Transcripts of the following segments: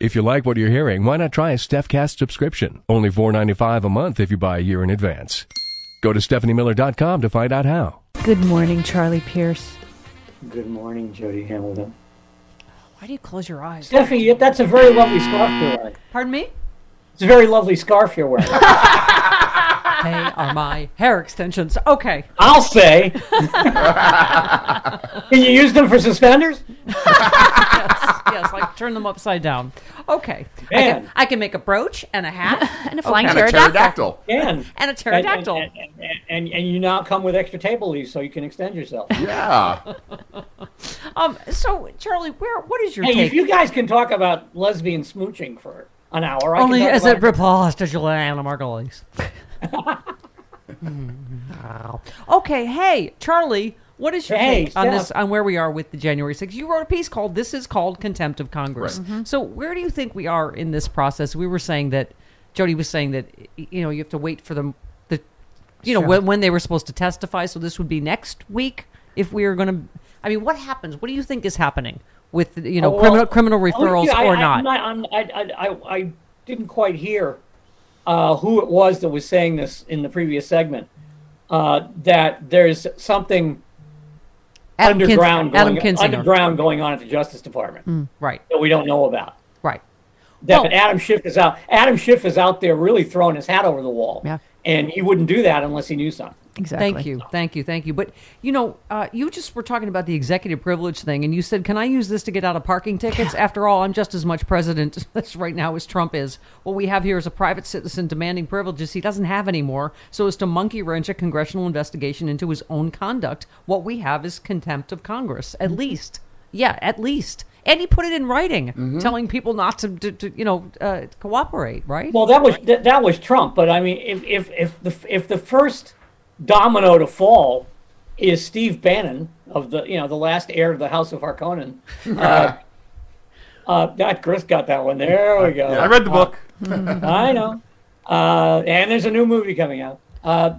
If you like what you're hearing, why not try a StephCast subscription? Only $4.95 a month if you buy a year in advance. Go to StephanieMiller.com to find out how. Good morning, Charlie Pierce. Good morning, Jody Hamilton. Why do you close your eyes? Stephanie, that's a very lovely scarf you're wearing. Pardon me? It's a very lovely scarf you're wearing. They are my hair extensions. Okay. I'll say. Can you use them for suspenders? yes, yes, like turn them upside down. Okay. I Man. can, I can make a brooch and a hat And a flying And a pterodactyl. pterodactyl. Can. and a pterodactyl. And, and, and, and, and you now come with extra table leaves so you can extend yourself. Yeah. Um. So, Charlie, where? What is your Hey, take? if you guys can talk about lesbian smooching for an hour, I Only can talk as about it repulses to Julianna Margulies. okay. Hey, Charlie. What is your Hey, take on this? On where we are with the January 6th? You wrote a piece called "This is called Contempt of Congress." Right. Mm-hmm. So, where do you think we are in this process? We were saying that Jody was saying that y- you know you have to wait for them, the, you know, when, when they were supposed to testify. So this would be next week if we are going to. I mean, what happens? What do you think is happening with you know Oh, well, criminal criminal oh, referrals yeah, I, or? I'm not I'm, I, I, I, I didn't quite hear uh, who it was that was saying this in the previous segment. Uh, that there's something Adam underground Adam going, underground going on at the Justice Department Right. that we don't know about. Right. That Well- Adam Schiff is out. Adam Schiff is out there really throwing his hat over the wall. Yeah. And he wouldn't do that unless he knew something. Exactly. Thank you, thank you, thank you. But you know, uh, you just were talking about the executive privilege thing, and you said, "Can I use this to get out of parking tickets?" After all, I'm just as much president right now as Trump is. What we have here is a private citizen demanding privileges he doesn't have anymore, so as to monkey wrench a congressional investigation into his own conduct. What we have is contempt of Congress, at least. Yeah, at least. And he put it in writing, telling people not to, to, to you know, uh, cooperate. Right? Well, that was that, that was Trump. But I mean, if if if the if the first domino to fall is Steve Bannon of the you know the last heir of the House of Harkonnen. Uh, uh, that Chris got that one. There we go. I read the book. I know. Uh, and there's a new movie coming out. Uh,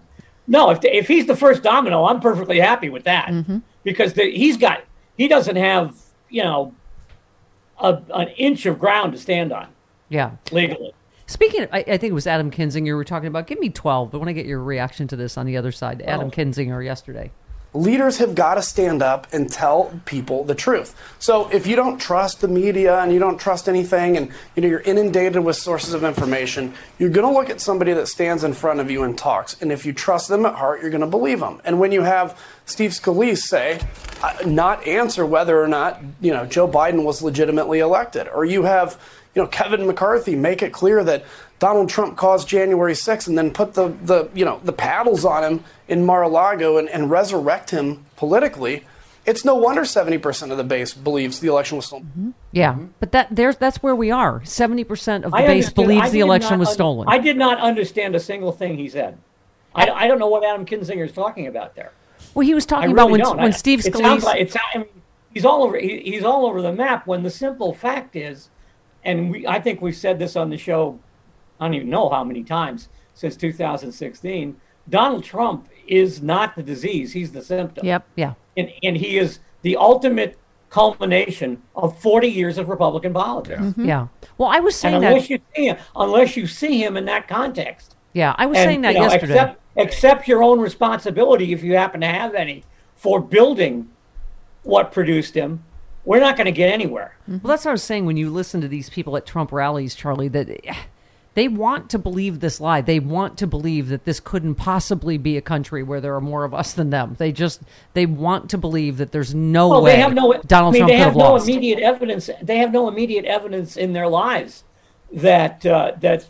no, if if he's the first domino, I'm perfectly happy with that because the, he's got he doesn't have you know a, an inch of ground to stand on yeah. legally. Speaking, of, I, I think it was Adam Kinzinger we were talking about. Give me twelve. I want to get your reaction to this on the other side. Adam Kinzinger yesterday. leaders have got to stand up and tell people the truth. So if you don't trust the media and you don't trust anything and you know you're inundated with sources of information, you're going to look at somebody that stands in front of you and talks. And if you trust them at heart, you're going to believe them. And when you have Steve Scalise say uh, not answer whether or not, you know, Joe Biden was legitimately elected or you have you know, Kevin McCarthy make it clear that Donald Trump caused January 6th and then put the, the you know, the paddles on him in Mar-a-Lago and, and resurrect him politically. It's no wonder 70% of the base believes the election was stolen. Mm-hmm. Yeah, mm-hmm. but that there's that's where we are. Seventy percent of the I base believes the election not was un- stolen. I did not understand a single thing he said. I, I don't know what Adam Kinzinger is talking about there. well, he was I talking really about when don't. when I- Steve it sounds Scalise. like it's. I mean, he's all over. He, he's all over the map. When the simple fact is, and we, I think we've said this on the show. I don't even know how many times since 2016. Donald Trump is not the disease; he's the symptom. yep. Yeah. and, and he is the ultimate culmination of 40 years of Republican politics. Yeah. Mm-hmm. Well, I was And saying unless that. you see him, unless you see him in that context, Yeah, I was and, saying that you know, yesterday. Except, accept your own responsibility if you happen to have any for building what produced him, we're not going to get anywhere. Well, that's what I was saying when you listen to these people at Trump rallies, Charlie, that they want to believe this lie. They want to believe that this couldn't possibly be a country where there are more of us than them. They just they want to believe that there's no Well, way they have no. Donald I mean, Trump they have no lost. immediate evidence. They have no immediate evidence in their lives that uh, that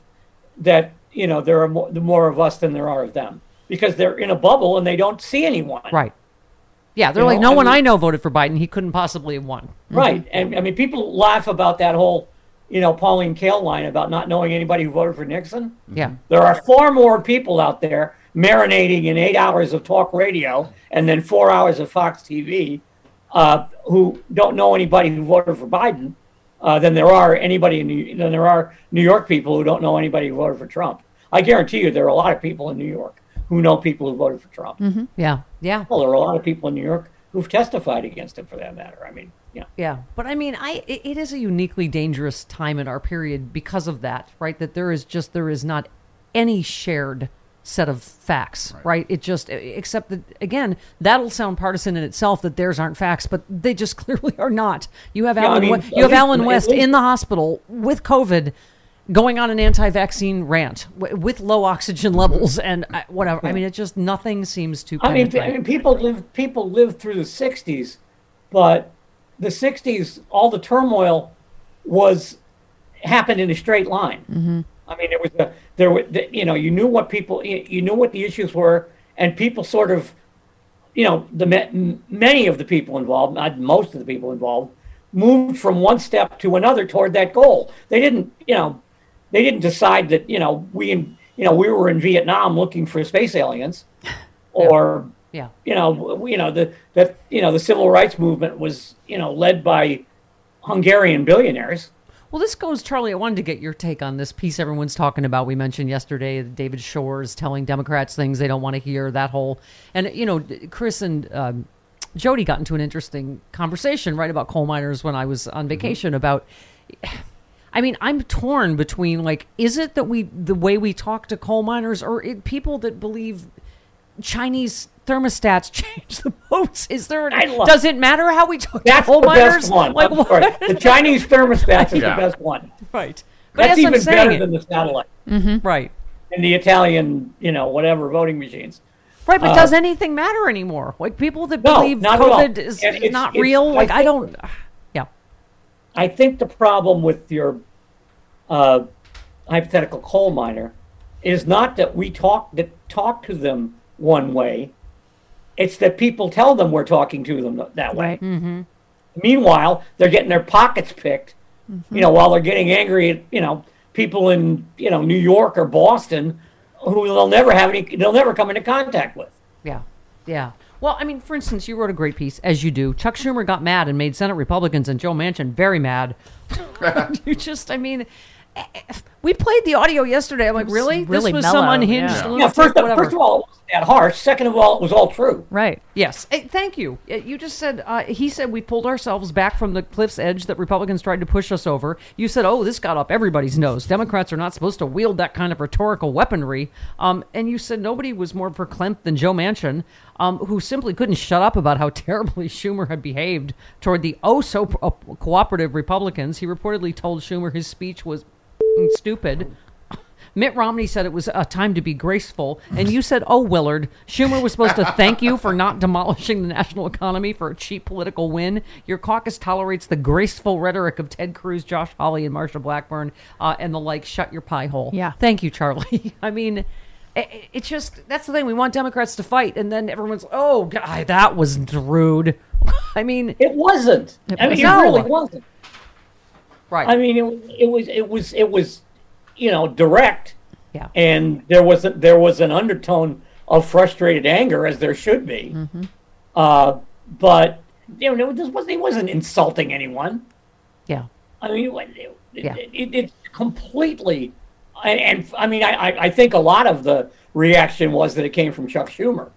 that you know there are more, more of us than there are of them because they're in a bubble and they don't see anyone. Right. Yeah, they're You like, know, no I one mean- I know voted for Biden. He couldn't possibly have won. Right. And I mean, people laugh about that whole, you know, Pauline Kael line about not knowing anybody who voted for Nixon. Yeah. There are far more people out there marinating in eight hours of talk radio and then four hours of Fox TV uh, who don't know anybody who voted for Biden uh, than there are anybody in New, than there are New York people who don't know anybody who voted for Trump. I guarantee you, there are a lot of people in New York who know people who voted for Trump. Mm-hmm. Yeah. Yeah. Well, there are a lot of people in New York who've testified against him, for that matter. I mean, yeah. Yeah, but I mean, I it, it is a uniquely dangerous time in our period because of that, right? That there is just there is not any shared set of facts, right? It just except that again, that'll sound partisan in itself that theirs aren't facts, but they just clearly are not. You have Yeah, I Alan, mean, you have least- Allen West least- in the hospital with COVID. Going on an anti-vaccine rant w- with low oxygen levels and uh, whatever. I mean, it just nothing seems to. I mean, I mean, people live people lived through the '60s, but the '60s, all the turmoil was happened in a straight line. Mm-hmm. I mean, there was a there were the, you know you knew what people you you knew what the issues were, and people sort of, you know, the m- many of the people involved, not most of the people involved, moved from one step to another toward that goal. They didn't, you know, they didn't decide that you know we in you know we were in Vietnam looking for space aliens, or yeah. you know, w- you know the that you know the civil rights movement was you know led by Hungarian billionaires. Well, this goes, Charlie. I wanted to get your take on this piece everyone's talking about. We mentioned yesterday David Shor's telling Democrats things they don't want to hear. That whole, and you know, Chris and um, Jody got into an interesting conversation right about coal miners when I was on vacation about. I mean, I'm torn between like, is it that we the way we talk to coal miners, or it, people that believe Chinese thermostats change the votes? Is there? I love- does it matter how we talk That's to coal the miners? best one. Like, I'm sorry. The Chinese thermostats is Yeah. the best one. right. But That's what even better saying. than the satellite Right. and the Italian, you know, whatever voting machines. Right, but does anything matter anymore? Like people that Uh, No, believe not at all. COVID is And it's- not it's- real. I Like I think- don't. Yeah. I think the problem with your uh, hypothetical coal miner is not that we talk that talk to them one way. It's that people tell them we're talking to them that way. Mm-hmm. Meanwhile, they're getting their pockets picked. You know, while they're getting angry at you know people in you know New York or Boston who they'll never have any they'll never come into contact with. Yeah. Yeah. Well, I mean, for instance, you wrote a great piece, as you do. Chuck Schumer got mad and made Senate Republicans and Joe Manchin very mad. you just, I mean, we played the audio yesterday. I'm like, really? really this was some unhinged yeah. lunatic, Yeah, first, whatever. first of all, it wasn't that harsh. Second of all, it was all true. Right. Yes. Eh, thank you. You just said, uh, he said we pulled ourselves back from the cliff's edge that Republicans tried to push us over. You said, oh, this got up everybody's nose. Democrats are not supposed to wield that kind of rhetorical weaponry. Um, and you said nobody was more verklempt than Joe Manchin, um, who simply couldn't shut up about how terribly Schumer had behaved toward the oh so uh, cooperative Republicans. He reportedly told Schumer his speech was stupid. Mitt Romney said it was a time to be graceful, and you said, "Oh, Willard, Schumer was supposed to thank you for not demolishing the national economy for a cheap political win. Your caucus tolerates the graceful rhetoric of Ted Cruz, Josh Hawley, and Marsha Blackburn, uh, and the like. Shut your pie hole." Yeah. Thank you, Charlie. I mean, it, it's just that's the thing. We want Democrats to fight, and then everyone's, "Oh, God, that was rude." I mean, It wasn't. I mean, No. it really wasn't. Right? I mean, it, it was, it was, it was, you know, direct, yeah. and there was a, there was an undertone of frustrated anger, as there should be. Mm-hmm. Uh, but you know, this was he wasn't insulting anyone. Yeah. I mean, it, it, Yeah. it, it's completely, and, and I mean, I, I- I think a lot of the reaction was that it came from Chuck Schumer,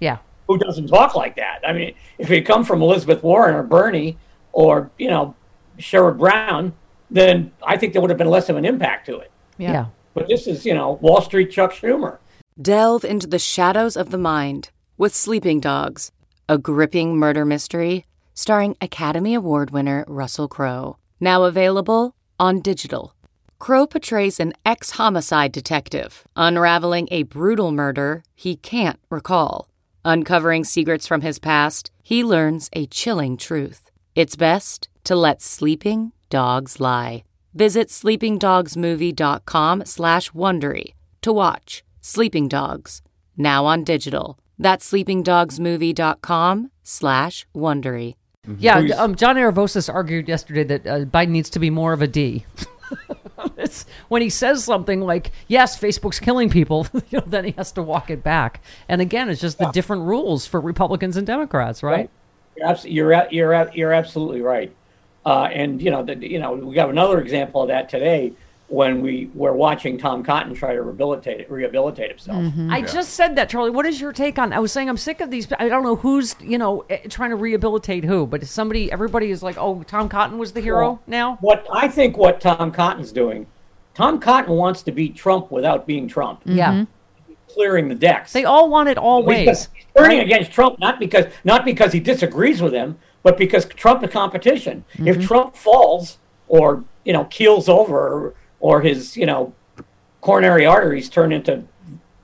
Yeah. who doesn't talk like that. I mean, if it come from Elizabeth Warren or Bernie or you know Sherrod Brown, then I think there would have been less of an impact to it. Yeah. yeah. But this is, you know, Wall Street Chuck Schumer. Delve into the shadows of the mind with Sleeping Dogs, a gripping murder mystery starring Academy Award winner Russell Crowe. Now available on digital. Crowe portrays an ex homicide detective unraveling a brutal murder he can't recall. Uncovering secrets from his past, he learns a chilling truth. It's best to let sleeping dogs lie. Visit sleepingdogsmovie.com slash Wondery to watch Sleeping Dogs, now on digital. That's sleepingdogsmovie.com slash Wondery. Yeah, um, John Aravosis argued yesterday that uh, Biden needs to be more of a D. it's, when he says something like, "Yes, Facebook's killing people," you know, then he has to walk it back. And again, it's just the different rules for Republicans and Democrats, right? You're abs- you're a- you're a- you're absolutely right. Uh, and you know, the, you know, we got another example of that today when we were watching Tom Cotton try to rehabilitate rehabilitate himself. I just said that, Charlie. What is your take on? I was saying I'm sick of these. I don't know who's you know eh, trying to rehabilitate who, but somebody, everybody is like, "Oh, Tom Cotton was the hero Well, now." What I think what Tom Cotton's doing, Tom Cotton wants to beat Trump without being Trump, Yeah, clearing the decks. they all want it all He's ways. he's turning against Trump not because not because he disagrees with him, but because Trump is competition. Mm-hmm. If Trump falls or you know keels over or, or his you know coronary arteries turn into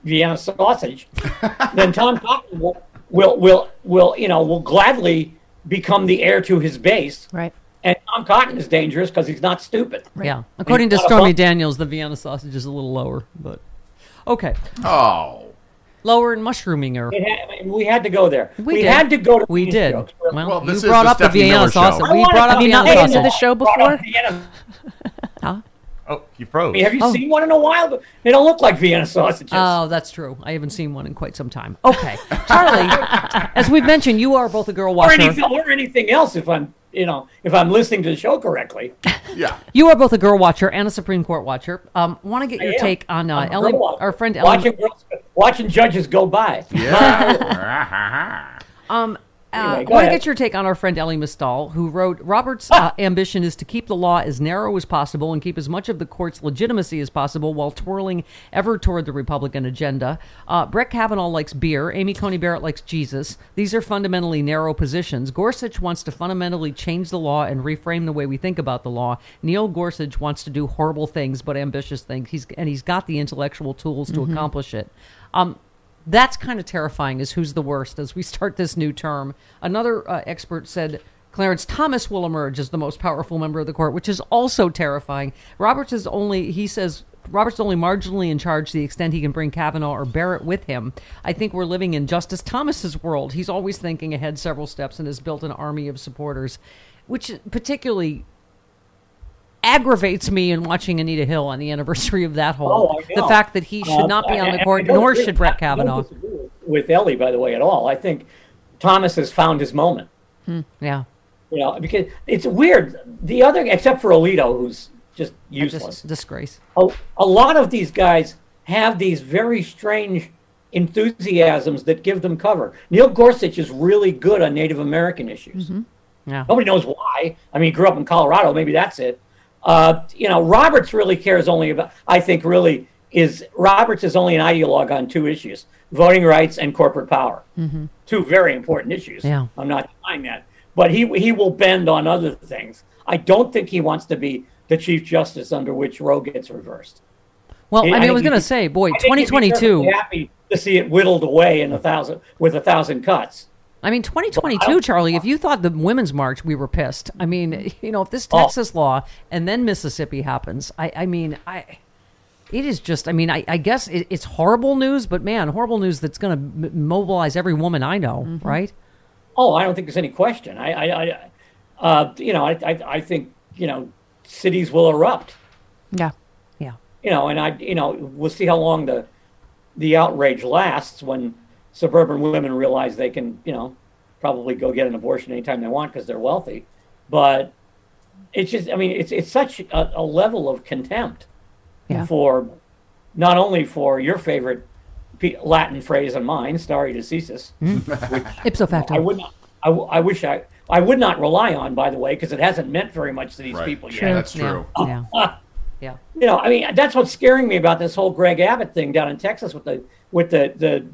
Vienna sausage, then Tom Cotton will, will will will you know will gladly become the heir to his base. Right. And Tom Cotton is dangerous because he's not stupid. Yeah, according to He's not a Stormy. Daniels, the Vienna sausage is a little lower, but okay, Oh. Lower and mushroominger. It had, we had to go there. We We, did. had to go to We did. jokes. Well, Well, you is brought the up the Stephanie Vienna Miller show. sausage. We brought up come Vienna into sausage. the show before? Vienna Oh, you froze. Have you Oh. seen one in a while? They don't look like Vienna sausages. Oh, that's true. I haven't seen one in quite some time. Okay, Charlie, as we've mentioned, you are both a girl or watcher. anything, or anything else if I'm, you know, if I'm listening to the show correctly. Yeah. You are both a girl watcher and a Supreme Court watcher. Um, want to get your take on uh, I'm Elie, our friend Elie. watching girls, watching judges go by. Yeah. Um, uh, Anyway, I want to get your take on our friend Elie Mystal, who wrote Roberts' uh, ambition is to keep the law as narrow as possible and keep as much of the court's legitimacy as possible while twirling ever toward the Republican agenda. Uh, Brett Kavanaugh likes beer. Amy Coney Barrett likes Jesus. These are fundamentally narrow positions. Gorsuch wants to fundamentally change the law and reframe the way we think about the law. Neil Gorsuch wants to do horrible things but ambitious things. He's and he's got the intellectual tools to accomplish it. Um, that's kind of terrifying is who's the worst as we start this new term. Another uh, expert said clarence thomas will emerge as the most powerful member of the court which is also terrifying. Roberts is only he says roberts is only marginally in charge to the extent he can bring kavanaugh or barrett with him. I think we're living in justice thomas's world. He's always thinking ahead several steps and has built an army of supporters which particularly aggravates me in watching Anita Hill on the anniversary of that whole. Oh, the fact that he should Uh, not be on the court, nor should Brett I don't Kavanaugh. with- Elie, by the way, at all. I think Thomas has found his moment. Yeah, You know, because it's weird. The other, except for Alito, who's just useless. just disgrace. a, a lot of these guys have these very strange enthusiasms that give them cover. Neil Gorsuch is really good on Native American issues. Yeah, Nobody knows why. I mean, he grew up in Colorado. Maybe that's it. Uh, you know, Roberts really cares only about. I think really is Roberts is only an ideologue on two issues: voting rights and corporate power. Two very important issues. Yeah. I'm not denying that, but he he will bend on other things. I don't think he wants to be the chief justice under which Roe gets reversed. well, I mean, I, think was going to say, boy, I think he'd be 2022. Happy to see it whittled away in a thousand with a thousand cuts. I mean, 2022, Charlie. If you thought the women's march, we were pissed. I mean, you know, if this Oh. Texas law and then Mississippi happens, I, I mean, I. It is just, I mean, I, I guess it, it's horrible news, but man, horrible news that's going to m- mobilize every woman I know, right? Oh, I don't think there's any question. I, I, I uh, you know, I, I, I think you know, cities will erupt. Yeah. Yeah. You know, and I, you know, we'll see how long the, the outrage lasts when suburban women realize they can, you know, probably go get an abortion anytime they want because they're wealthy. But it's just, I mean, it's it's such a, a level of contempt Yeah. for not only for your favorite P- Latin phrase and mine, stare decisis. Hmm. Ipso facto. I would not. I, w- I wish I. I would not rely on, by the way, because it hasn't meant very much to these Right. people yet. True. That's Yeah. true. Yeah. Yeah. You know, I mean, that's what's scaring me about this whole Greg Abbott thing down in Texas with the with the the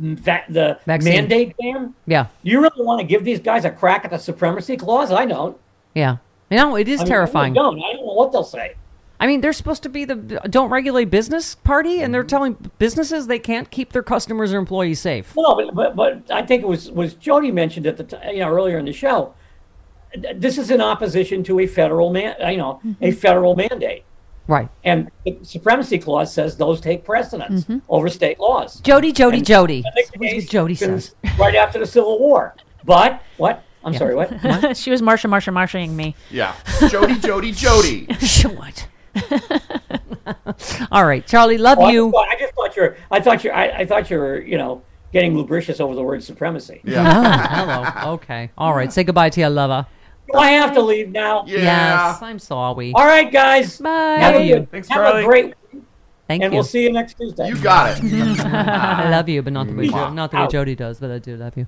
va- the Vaccine. mandate ban. Yeah. You really want to give these guys a crack at the supremacy clause? I don't. Yeah. You know, it is I mean, I terrifying. really don't. I don't know what they'll say. I mean, they're supposed to be the don't regulate business party, and they're Mm-hmm. telling businesses they can't keep their customers or employees safe. No, but, but but I think it was was Jody mentioned at the t- you know earlier in the show. This is in opposition to a federal man, you know, a federal mandate, Right. and the supremacy clause says those take precedence mm-hmm. over state laws. Jody, Jody, And Jody. I think That's what case Jody says. right after the Civil War. But what? I'm sorry. What? she was Marsha, Marsha, Marshaing me. Yeah. Jody, Jody, Jody. what? All right, Charlie, love Oh, you. just thought, I just thought you're. I thought you. I, I thought you were. You know, getting lubricious over the word supremacy. Yeah. Oh, hello. Okay. All right. Say goodbye to your lover. Do I have to leave now? Yeah. Yes, I'm sorry. All right, guys. Bye. Have, Love a, you. good- Thanks, have Charlie. a great week, Thank you. and you. we'll see you next Tuesday. You got it. I love you, but not the way Jo- not the way Jody does, but I do love you.